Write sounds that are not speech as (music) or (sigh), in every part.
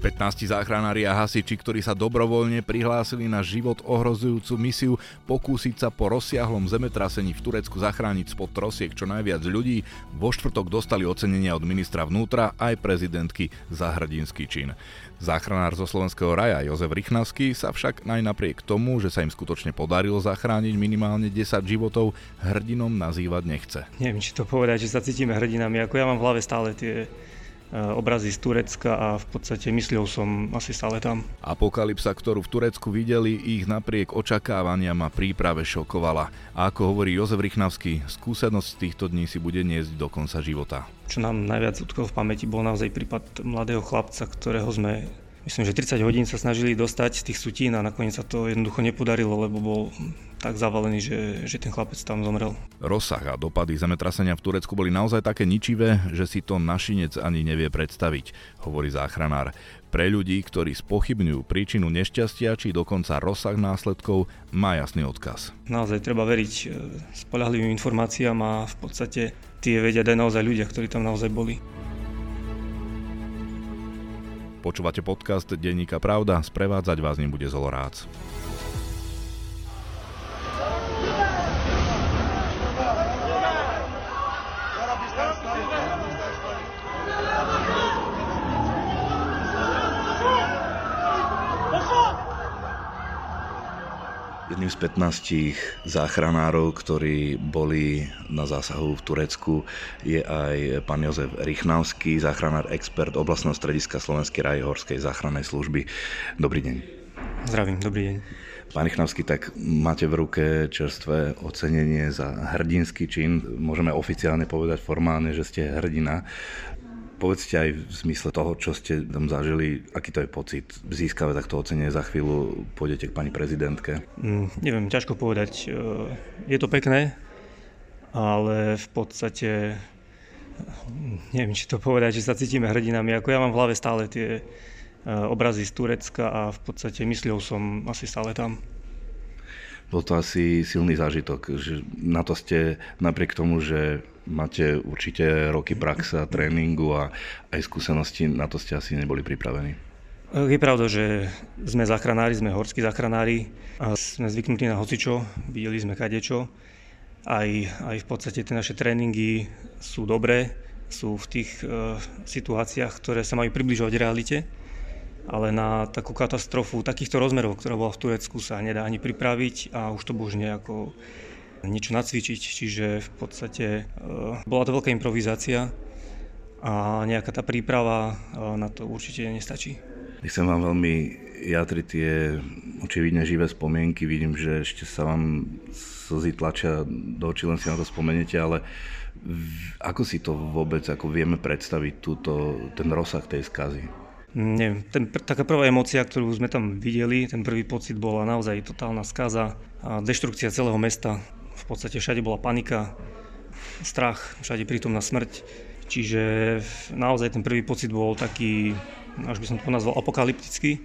15 záchranári a hasiči, ktorí sa dobrovoľne prihlásili na život ohrozujúcu misiu pokúsiť sa po rozsiahlom zemetrasení v Turecku zachrániť spod trosiek čo najviac ľudí, vo štvrtok dostali ocenenia od ministra vnútra aj prezidentky za hrdinský čin. Záchranár zo slovenského raja Jozef Rychnavský sa však aj tomu, že sa im skutočne podarilo zachrániť minimálne 10 životov, hrdinom nazývať nechce. Neviem, či to povedať, že sa cítime hrdinami, ako ja mám v hlave stále tie obrazy z Turecka a v podstate myslel som asi stále tam. Apokalypsa, ktorú v Turecku videli, ich napriek očakávaniam a príprave šokovala. A ako hovorí Jozef Rychnavský, skúsenosť týchto dní si bude niesť do konca života. Čo nám najviac utkol v pamäti bol naozaj prípad mladého chlapca, ktorého sme myslím, že 30 hodín sa snažili dostať z tých sutín a nakoniec sa to jednoducho nepodarilo, lebo bol tak zavalený, že, že ten chlapec tam zomrel. Rozsah a dopady zemetrasenia v Turecku boli naozaj také ničivé, že si to našinec ani nevie predstaviť, hovorí záchranár. Pre ľudí, ktorí spochybňujú príčinu nešťastia či dokonca rozsah následkov, má jasný odkaz. Naozaj treba veriť e, spolahlivým informáciám a v podstate tie vedia aj naozaj ľudia, ktorí tam naozaj boli. Počúvate podcast Denníka Pravda, sprevádzať vás nebude Zolorác. Jedným z 15 záchranárov, ktorí boli na zásahu v Turecku, je aj pán Jozef Rychnavský, záchranár expert oblastného strediska Slovenskej raje horskej záchrannej služby. Dobrý deň. Zdravím, dobrý deň. Pán Rychnavský, tak máte v ruke čerstvé ocenenie za hrdinský čin. Môžeme oficiálne povedať formálne, že ste hrdina. Povedzte aj v zmysle toho, čo ste tam zažili, aký to je pocit získavať takto ocenie za chvíľu pôjdete k pani prezidentke? Mm, neviem, ťažko povedať. E, je to pekné, ale v podstate mm, neviem, či to povedať, že sa cítime hrdinami. Ako ja mám v hlave stále tie e, obrazy z Turecka a v podstate myslel som asi stále tam. Bol to asi silný zážitok, že na to ste napriek tomu, že máte určite roky praxe a tréningu a aj skúsenosti, na to ste asi neboli pripravení. Je pravda, že sme záchranári, sme horskí záchranári a sme zvyknutí na hocičo, videli sme kadečo. Aj, aj v podstate tie naše tréningy sú dobré, sú v tých uh, situáciách, ktoré sa majú približovať realite ale na takú katastrofu takýchto rozmerov, ktorá bola v Turecku, sa nedá ani pripraviť a už to bož nejako niečo nacvičiť, čiže v podstate e, bola to veľká improvizácia a nejaká tá príprava e, na to určite nestačí. Nechcem vám veľmi jadriť tie očividne živé spomienky, vidím, že ešte sa vám slzy tlačia do očí, len si na to spomenete, ale ako si to vôbec ako vieme predstaviť túto, ten rozsah tej skazy? neviem, ten, taká prvá emocia, ktorú sme tam videli, ten prvý pocit bola naozaj totálna skaza a deštrukcia celého mesta. V podstate všade bola panika, strach, všade prítomná smrť. Čiže naozaj ten prvý pocit bol taký, až by som to nazval, apokalyptický.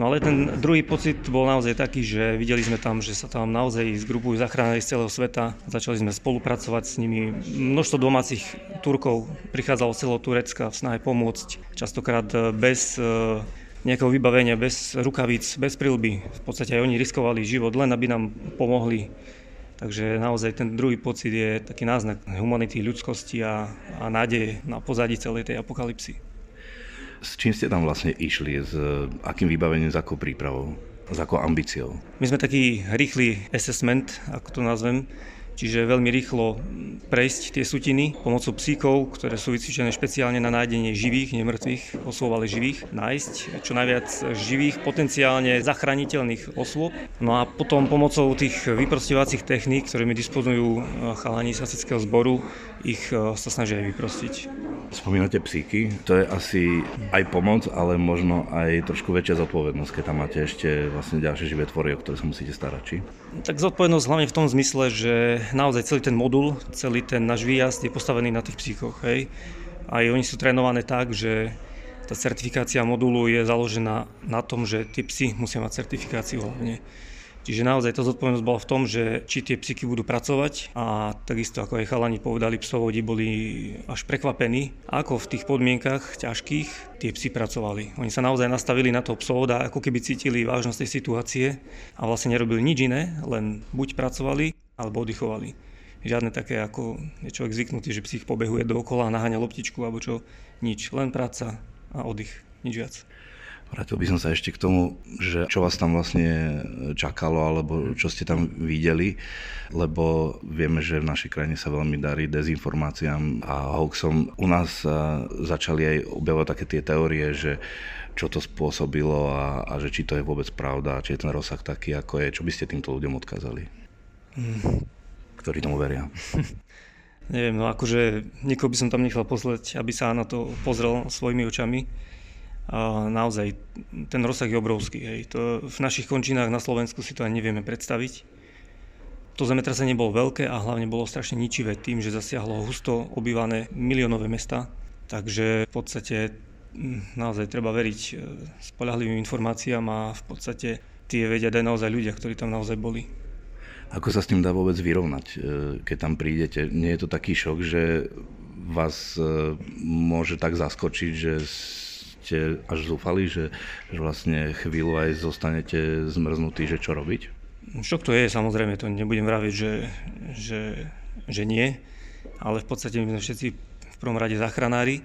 No ale ten druhý pocit bol naozaj taký, že videli sme tam, že sa tam naozaj zgrupujú záchranári z celého sveta. Začali sme spolupracovať s nimi. Množstvo domácich Turkov prichádzalo z celého Turecka v snahe pomôcť. Častokrát e, bez e, nejakého vybavenia, bez rukavíc, bez prilby. V podstate aj oni riskovali život, len aby nám pomohli. Takže naozaj ten druhý pocit je taký náznak humanity, ľudskosti a, a nádeje na pozadí celej tej apokalypsy. S čím ste tam vlastne išli? S akým vybavením, s akou prípravou? S akou ambíciou? My sme taký rýchly assessment, ako to nazvem, čiže veľmi rýchlo prejsť tie sutiny pomocou psíkov, ktoré sú vycvičené špeciálne na nájdenie živých, nemrtvých osôb, ale živých, nájsť čo najviac živých, potenciálne zachrániteľných osôb. No a potom pomocou tých vyprostovacích techník, ktorými disponujú eh, chalani z zboru, ich eh, sa snažia aj vyprostiť. Spomínate psíky, to je asi aj pomoc, ale možno aj trošku väčšia zodpovednosť, keď tam máte ešte vlastne ďalšie živé tvory, o ktoré sa musíte starať, či? Tak zodpovednosť hlavne v tom zmysle, že naozaj celý ten modul, celý ten náš výjazd je postavený na tých psíkoch, hej. Aj oni sú trénované tak, že tá certifikácia modulu je založená na tom, že tí psy musia mať certifikáciu hlavne. Čiže naozaj to zodpovednosť bola v tom, že či tie psyky budú pracovať a takisto ako aj chalani povedali, psovodi boli až prekvapení, ako v tých podmienkach ťažkých tie psy pracovali. Oni sa naozaj nastavili na to psovoda, ako keby cítili vážnosť tej situácie a vlastne nerobili nič iné, len buď pracovali alebo oddychovali. Žiadne také, ako je človek zvyknutý, že psych pobehuje dookola a naháňa loptičku alebo čo, nič. Len práca a oddych, nič viac. Vrátil by som sa ešte k tomu, že čo vás tam vlastne čakalo, alebo čo ste tam videli, lebo vieme, že v našej krajine sa veľmi darí dezinformáciám a hoaxom. U nás začali aj objavovať také tie teórie, že čo to spôsobilo a, a že či to je vôbec pravda, či je ten rozsah taký, ako je. Čo by ste týmto ľuďom odkázali? Ktorí tomu veria. (laughs) Neviem, no akože niekoho by som tam nechal pozrieť, aby sa na to pozrel svojimi očami naozaj ten rozsah je obrovský. Hej. To v našich končinách na Slovensku si to ani nevieme predstaviť. To zemetrasenie bolo veľké a hlavne bolo strašne ničivé tým, že zasiahlo husto obývané miliónové mesta. Takže v podstate hm, naozaj treba veriť e, spolahlivým informáciám a v podstate tie vedia aj naozaj ľudia, ktorí tam naozaj boli. Ako sa s tým dá vôbec vyrovnať, e, keď tam prídete? Nie je to taký šok, že vás e, môže tak zaskočiť, že ste až zúfali, že, že vlastne chvíľu aj zostanete zmrznutí, že čo robiť? Šok to je, samozrejme, to nebudem vraviť, že, že, že nie, ale v podstate my sme všetci v prvom rade záchranári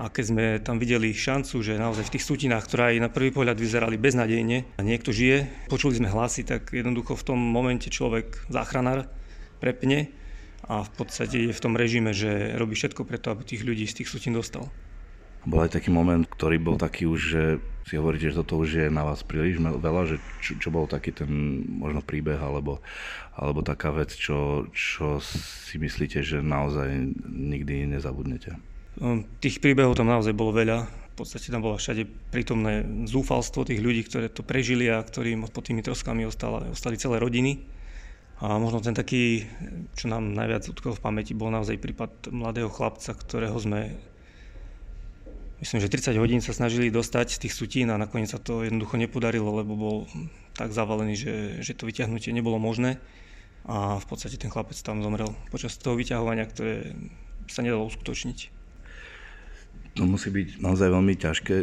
a keď sme tam videli šancu, že naozaj v tých sutinách, ktoré aj na prvý pohľad vyzerali beznadejne a niekto žije, počuli sme hlasy, tak jednoducho v tom momente človek, záchranár, prepne a v podstate je v tom režime, že robí všetko preto, aby tých ľudí z tých sutín dostal. Bol aj taký moment, ktorý bol taký už, že si hovoríte, že toto už je na vás príliš veľa, že čo, čo bol taký ten možno príbeh alebo, alebo taká vec, čo, čo si myslíte, že naozaj nikdy nezabudnete? No, tých príbehov tam naozaj bolo veľa. V podstate tam bolo všade prítomné zúfalstvo tých ľudí, ktoré to prežili a ktorým pod tými troskami ostala, ostali celé rodiny. A možno ten taký, čo nám najviac utkol v pamäti, bol naozaj prípad mladého chlapca, ktorého sme myslím, že 30 hodín sa snažili dostať z tých sutín a nakoniec sa to jednoducho nepodarilo, lebo bol tak zavalený, že, že to vyťahnutie nebolo možné a v podstate ten chlapec tam zomrel počas toho vyťahovania, ktoré sa nedalo uskutočniť. To musí byť naozaj veľmi ťažké.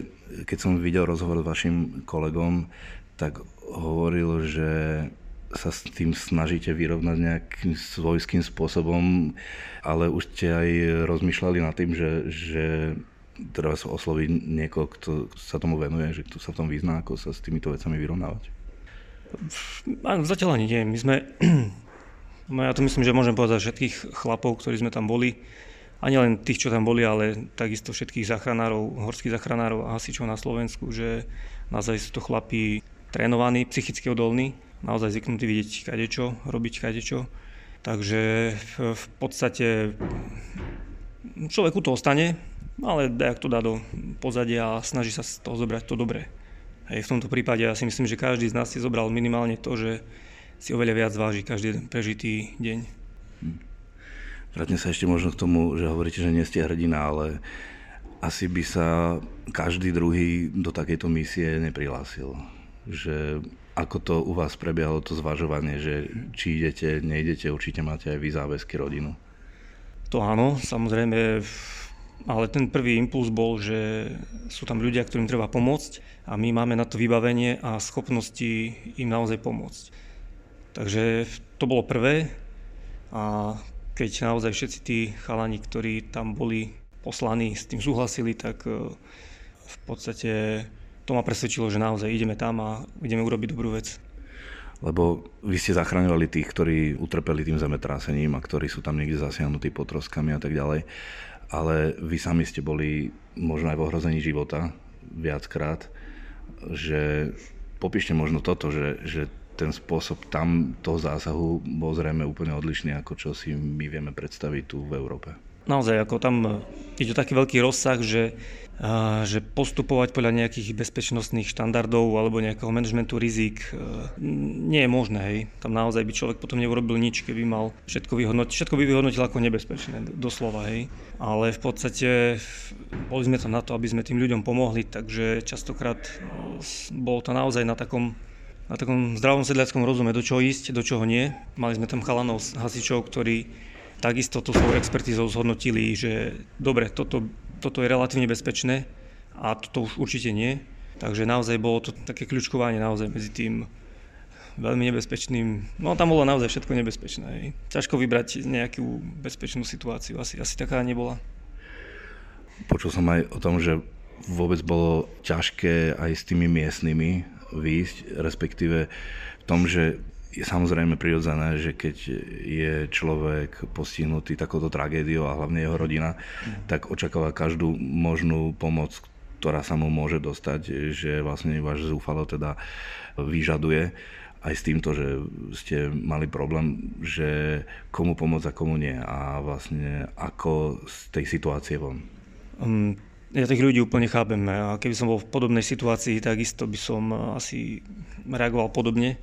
Keď som videl rozhovor s vašim kolegom, tak hovoril, že sa s tým snažíte vyrovnať nejakým svojským spôsobom, ale už ste aj rozmýšľali nad tým, že, že treba sa osloviť niekoho, kto sa tomu venuje, že kto sa v tom vyzná, ako sa s týmito vecami vyrovnávať? Zatiaľ ani nie. My sme, (clears throat) no ja to myslím, že môžem povedať všetkých chlapov, ktorí sme tam boli, a nielen tých, čo tam boli, ale takisto všetkých záchranárov, horských záchranárov a hasičov na Slovensku, že naozaj sú to chlapí trénovaní, psychicky odolní, naozaj zvyknutí vidieť kadečo, robiť kadečo. Takže v podstate človek u toho stane, ale dajak to dá do pozadia a snaží sa z toho zobrať to dobré. Hej, v tomto prípade ja si myslím, že každý z nás si zobral minimálne to, že si oveľa viac váži každý jeden prežitý deň. Hm. Vrátim sa ešte možno k tomu, že hovoríte, že nie ste hrdina, ale asi by sa každý druhý do takejto misie neprihlásil. Že ako to u vás prebiehalo to zvažovanie, že či idete, neidete, určite máte aj vy záväzky rodinu. To áno, samozrejme ale ten prvý impuls bol, že sú tam ľudia, ktorým treba pomôcť a my máme na to vybavenie a schopnosti im naozaj pomôcť. Takže to bolo prvé a keď naozaj všetci tí chalani, ktorí tam boli poslaní, s tým súhlasili, tak e, v podstate to ma presvedčilo, že naozaj ideme tam a ideme urobiť dobrú vec. Lebo vy ste zachraňovali tých, ktorí utrpeli tým zemetrásením a ktorí sú tam niekde zasiahnutí potroskami a tak ďalej ale vy sami ste boli možno aj v ohrození života viackrát, že popíšte možno toto, že, že ten spôsob tam toho zásahu bol zrejme úplne odlišný, ako čo si my vieme predstaviť tu v Európe. Naozaj, ako tam je to taký veľký rozsah, že že postupovať podľa nejakých bezpečnostných štandardov alebo nejakého manažmentu rizik e, nie je možné. Hej. Tam naozaj by človek potom neurobil nič, keby mal všetko vyhodnotiť. Všetko by vyhodnotil ako nebezpečné, doslova. Hej. Ale v podstate boli sme tam na to, aby sme tým ľuďom pomohli, takže častokrát bolo to naozaj na takom na takom zdravom sedliackom rozume, do čoho ísť, do čoho nie. Mali sme tam chalanov, hasičov, ktorí takisto tú svoju expertízou zhodnotili, že dobre, toto, toto je relatívne bezpečné a toto už určite nie. Takže naozaj bolo to také kľúčkovanie naozaj medzi tým veľmi nebezpečným. No tam bolo naozaj všetko nebezpečné. Ťažko vybrať nejakú bezpečnú situáciu. Asi, asi taká nebola. Počul som aj o tom, že vôbec bolo ťažké aj s tými miestnymi výjsť, respektíve v tom, že je samozrejme prirodzené, že keď je človek postihnutý takouto tragédiou a hlavne jeho rodina, tak očakáva každú možnú pomoc, ktorá sa mu môže dostať, že vlastne váš zúfalo teda vyžaduje aj s týmto, že ste mali problém, že komu pomôcť a komu nie a vlastne ako z tej situácie von? Um, ja tých ľudí úplne chápem a keby som bol v podobnej situácii, takisto by som asi reagoval podobne.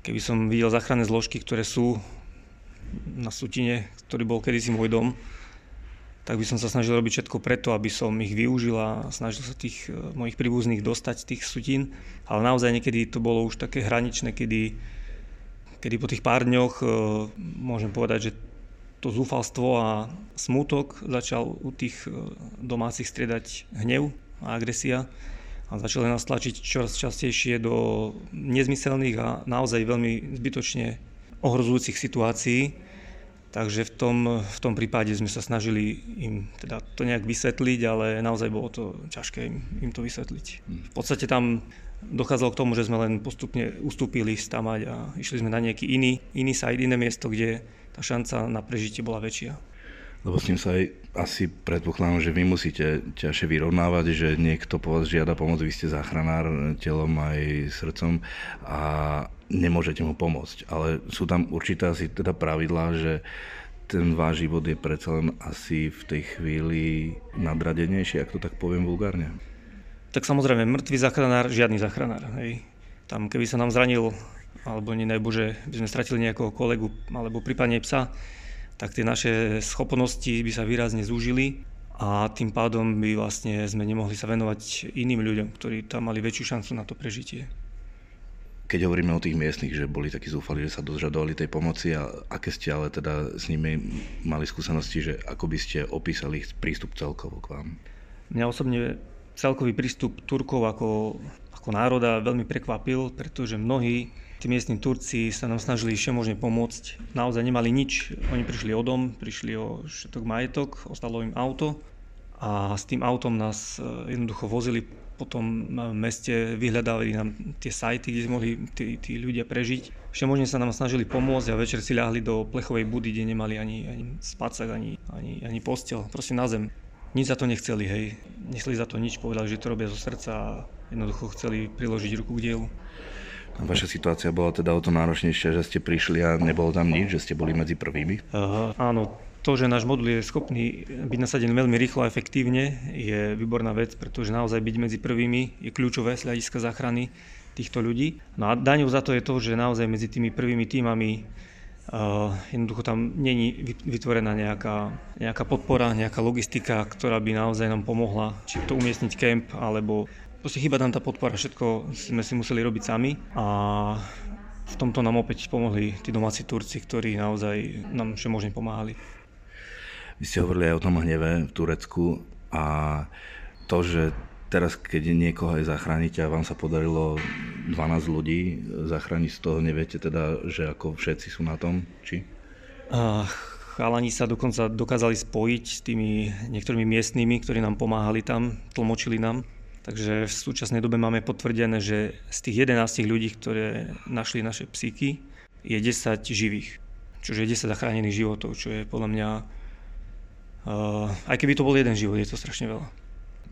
Keby som videl záchranné zložky, ktoré sú na Sutine, ktorý bol kedysi môj dom, tak by som sa snažil robiť všetko preto, aby som ich využil a snažil sa tých e, mojich príbuzných dostať z tých sutín. Ale naozaj niekedy to bolo už také hraničné, kedy, kedy po tých pár dňoch e, môžem povedať, že to zúfalstvo a smútok začal u tých e, domácich striedať hnev a agresia a začali nás tlačiť čoraz častejšie do nezmyselných a naozaj veľmi zbytočne ohrozujúcich situácií Takže v tom, v tom prípade sme sa snažili im teda to nejak vysvetliť, ale naozaj bolo to ťažké im, im to vysvetliť. V podstate tam dochádzalo k tomu, že sme len postupne ustúpili stamať a išli sme na nejaký iný, iný side, iné miesto, kde tá šanca na prežitie bola väčšia. Lebo s tým sa aj asi predpokladám, že vy musíte ťažšie vyrovnávať, že niekto po vás žiada pomoc, vy ste záchranár telom aj srdcom a nemôžete mu pomôcť. Ale sú tam určité asi teda pravidlá, že ten váš život je predsa len asi v tej chvíli nadradenejší, ak to tak poviem vulgárne. Tak samozrejme, mŕtvý záchranár, žiadny záchranár. Hej. Tam keby sa nám zranil, alebo nie najbože, by sme stratili nejakého kolegu, alebo prípadne psa, tak tie naše schopnosti by sa výrazne zúžili a tým pádom by vlastne sme nemohli sa venovať iným ľuďom, ktorí tam mali väčšiu šancu na to prežitie. Keď hovoríme o tých miestnych, že boli takí zúfali, že sa dožadovali tej pomoci a aké ste ale teda s nimi mali skúsenosti, že ako by ste opísali prístup celkovo k vám? Mňa osobne celkový prístup Turkov ako, ako národa veľmi prekvapil, pretože mnohí Tí miestni Turci sa nám snažili ešte možne pomôcť. Naozaj nemali nič. Oni prišli o dom, prišli o všetok majetok, ostalo im auto a s tým autom nás e, jednoducho vozili po tom meste, vyhľadávali nám tie sajty, kde mohli tí, tí ľudia prežiť. Ešte možne sa nám snažili pomôcť a večer si ľahli do plechovej budy, kde nemali ani, ani spacák, ani, ani, ani postel, proste na zem. Nič za to nechceli, hej. Nechceli za to nič, povedali, že to robia zo srdca a jednoducho chceli priložiť ruku k dielu. Vaša situácia bola teda o to náročnejšia, že ste prišli a nebolo tam nič, že ste boli medzi prvými? Uh, áno, to, že náš modul je schopný byť nasadený veľmi rýchlo a efektívne, je výborná vec, pretože naozaj byť medzi prvými je kľúčové z hľadiska záchrany týchto ľudí. No a daňou za to je to, že naozaj medzi tými prvými týmami uh, jednoducho tam není vytvorená nejaká, nejaká podpora, nejaká logistika, ktorá by naozaj nám pomohla, či to umiestniť kemp, alebo Proste chýba tam tá podpora, všetko sme si museli robiť sami a v tomto nám opäť pomohli tí domáci Turci, ktorí naozaj nám všemožne pomáhali. Vy ste hovorili aj o tom hneve v Turecku a to, že teraz, keď niekoho aj zachránite a vám sa podarilo 12 ľudí zachrániť, z toho neviete teda, že ako všetci sú na tom, či? Uh, chalani sa dokonca dokázali spojiť s tými niektorými miestnymi, ktorí nám pomáhali tam, tlmočili nám Takže v súčasnej dobe máme potvrdené, že z tých 11 ľudí, ktoré našli naše psíky, je 10 živých. Čiže je 10 zachránených životov, čo je podľa mňa, uh, aj keby to bol jeden život, je to strašne veľa.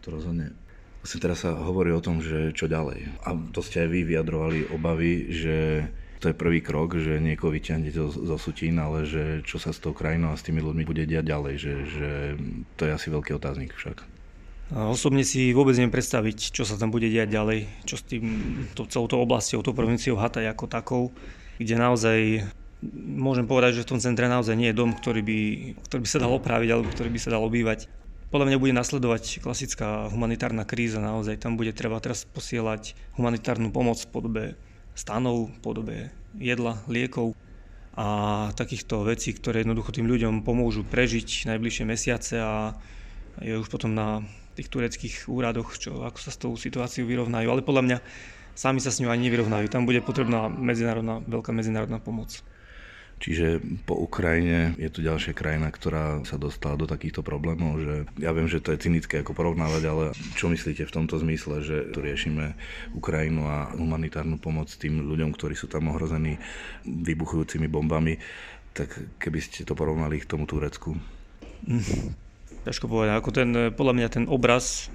To rozhodne. Vlastne teraz sa hovorí o tom, že čo ďalej. A to ste aj vy vyjadrovali obavy, že to je prvý krok, že niekoho vyťahnete zo, zo sutín, ale že čo sa s tou krajinou a s tými ľuďmi bude diať ďalej, že, že to je asi veľký otáznik však. Osobne si vôbec neviem predstaviť, čo sa tam bude diať ďalej, čo s tým, to, celou tou oblasťou, tou provinciou Hataj ako takou, kde naozaj môžem povedať, že v tom centre naozaj nie je dom, ktorý by, ktorý by sa dal opraviť alebo ktorý by sa dal obývať. Podľa mňa bude nasledovať klasická humanitárna kríza, naozaj tam bude treba teraz posielať humanitárnu pomoc v podobe stanov v podobe jedla, liekov a takýchto vecí, ktoré jednoducho tým ľuďom pomôžu prežiť najbližšie mesiace a je už potom na tých tureckých úradoch, čo, ako sa s tou situáciou vyrovnajú. Ale podľa mňa sami sa s ňou ani nevyrovnajú. Tam bude potrebná medzinárodná, veľká medzinárodná pomoc. Čiže po Ukrajine je tu ďalšia krajina, ktorá sa dostala do takýchto problémov, že ja viem, že to je cynické ako porovnávať, ale čo myslíte v tomto zmysle, že tu riešime Ukrajinu a humanitárnu pomoc tým ľuďom, ktorí sú tam ohrození vybuchujúcimi bombami, tak keby ste to porovnali k tomu Turecku? (laughs) Ťažko povedať, ako ten, podľa mňa ten obraz,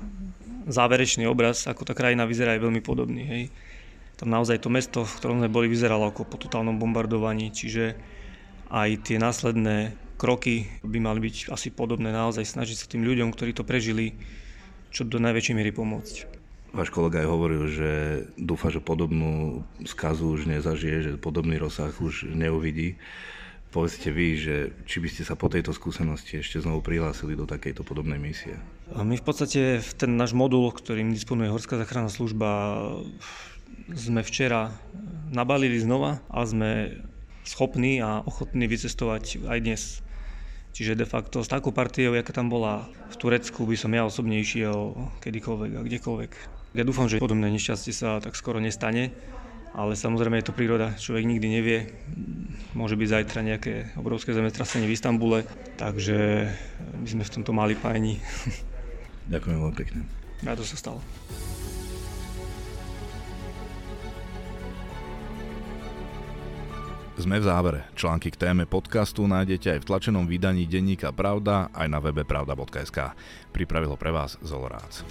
záverečný obraz, ako tá krajina vyzerá je veľmi podobný. Hej. Tam naozaj to mesto, v ktorom sme boli, vyzeralo ako po totálnom bombardovaní, čiže aj tie následné kroky by mali byť asi podobné, naozaj snažiť sa tým ľuďom, ktorí to prežili, čo do najväčšej miery pomôcť. Váš kolega aj hovoril, že dúfa, že podobnú skazu už nezažije, že podobný rozsah už neuvidí. Povedzte vy, že či by ste sa po tejto skúsenosti ešte znovu prihlásili do takejto podobnej misie? My v podstate ten náš modul, ktorým disponuje Horská záchranná služba, sme včera nabalili znova a sme schopní a ochotní vycestovať aj dnes. Čiže de facto s takou partiou, aká tam bola v Turecku, by som ja osobne išiel kedykoľvek a kdekoľvek. Ja dúfam, že podobné nešťastie sa tak skoro nestane, ale samozrejme je to príroda, človek nikdy nevie. Môže byť zajtra nejaké obrovské zemetrasenie v Istambule, takže my sme v tomto mali páni. (laughs) Ďakujem veľmi pekne. A to sa stalo. Sme v závere. Články k téme podcastu nájdete aj v tlačenom vydaní denníka Pravda, aj na webe pravda.sk. Pripravilo pre vás Zolorác.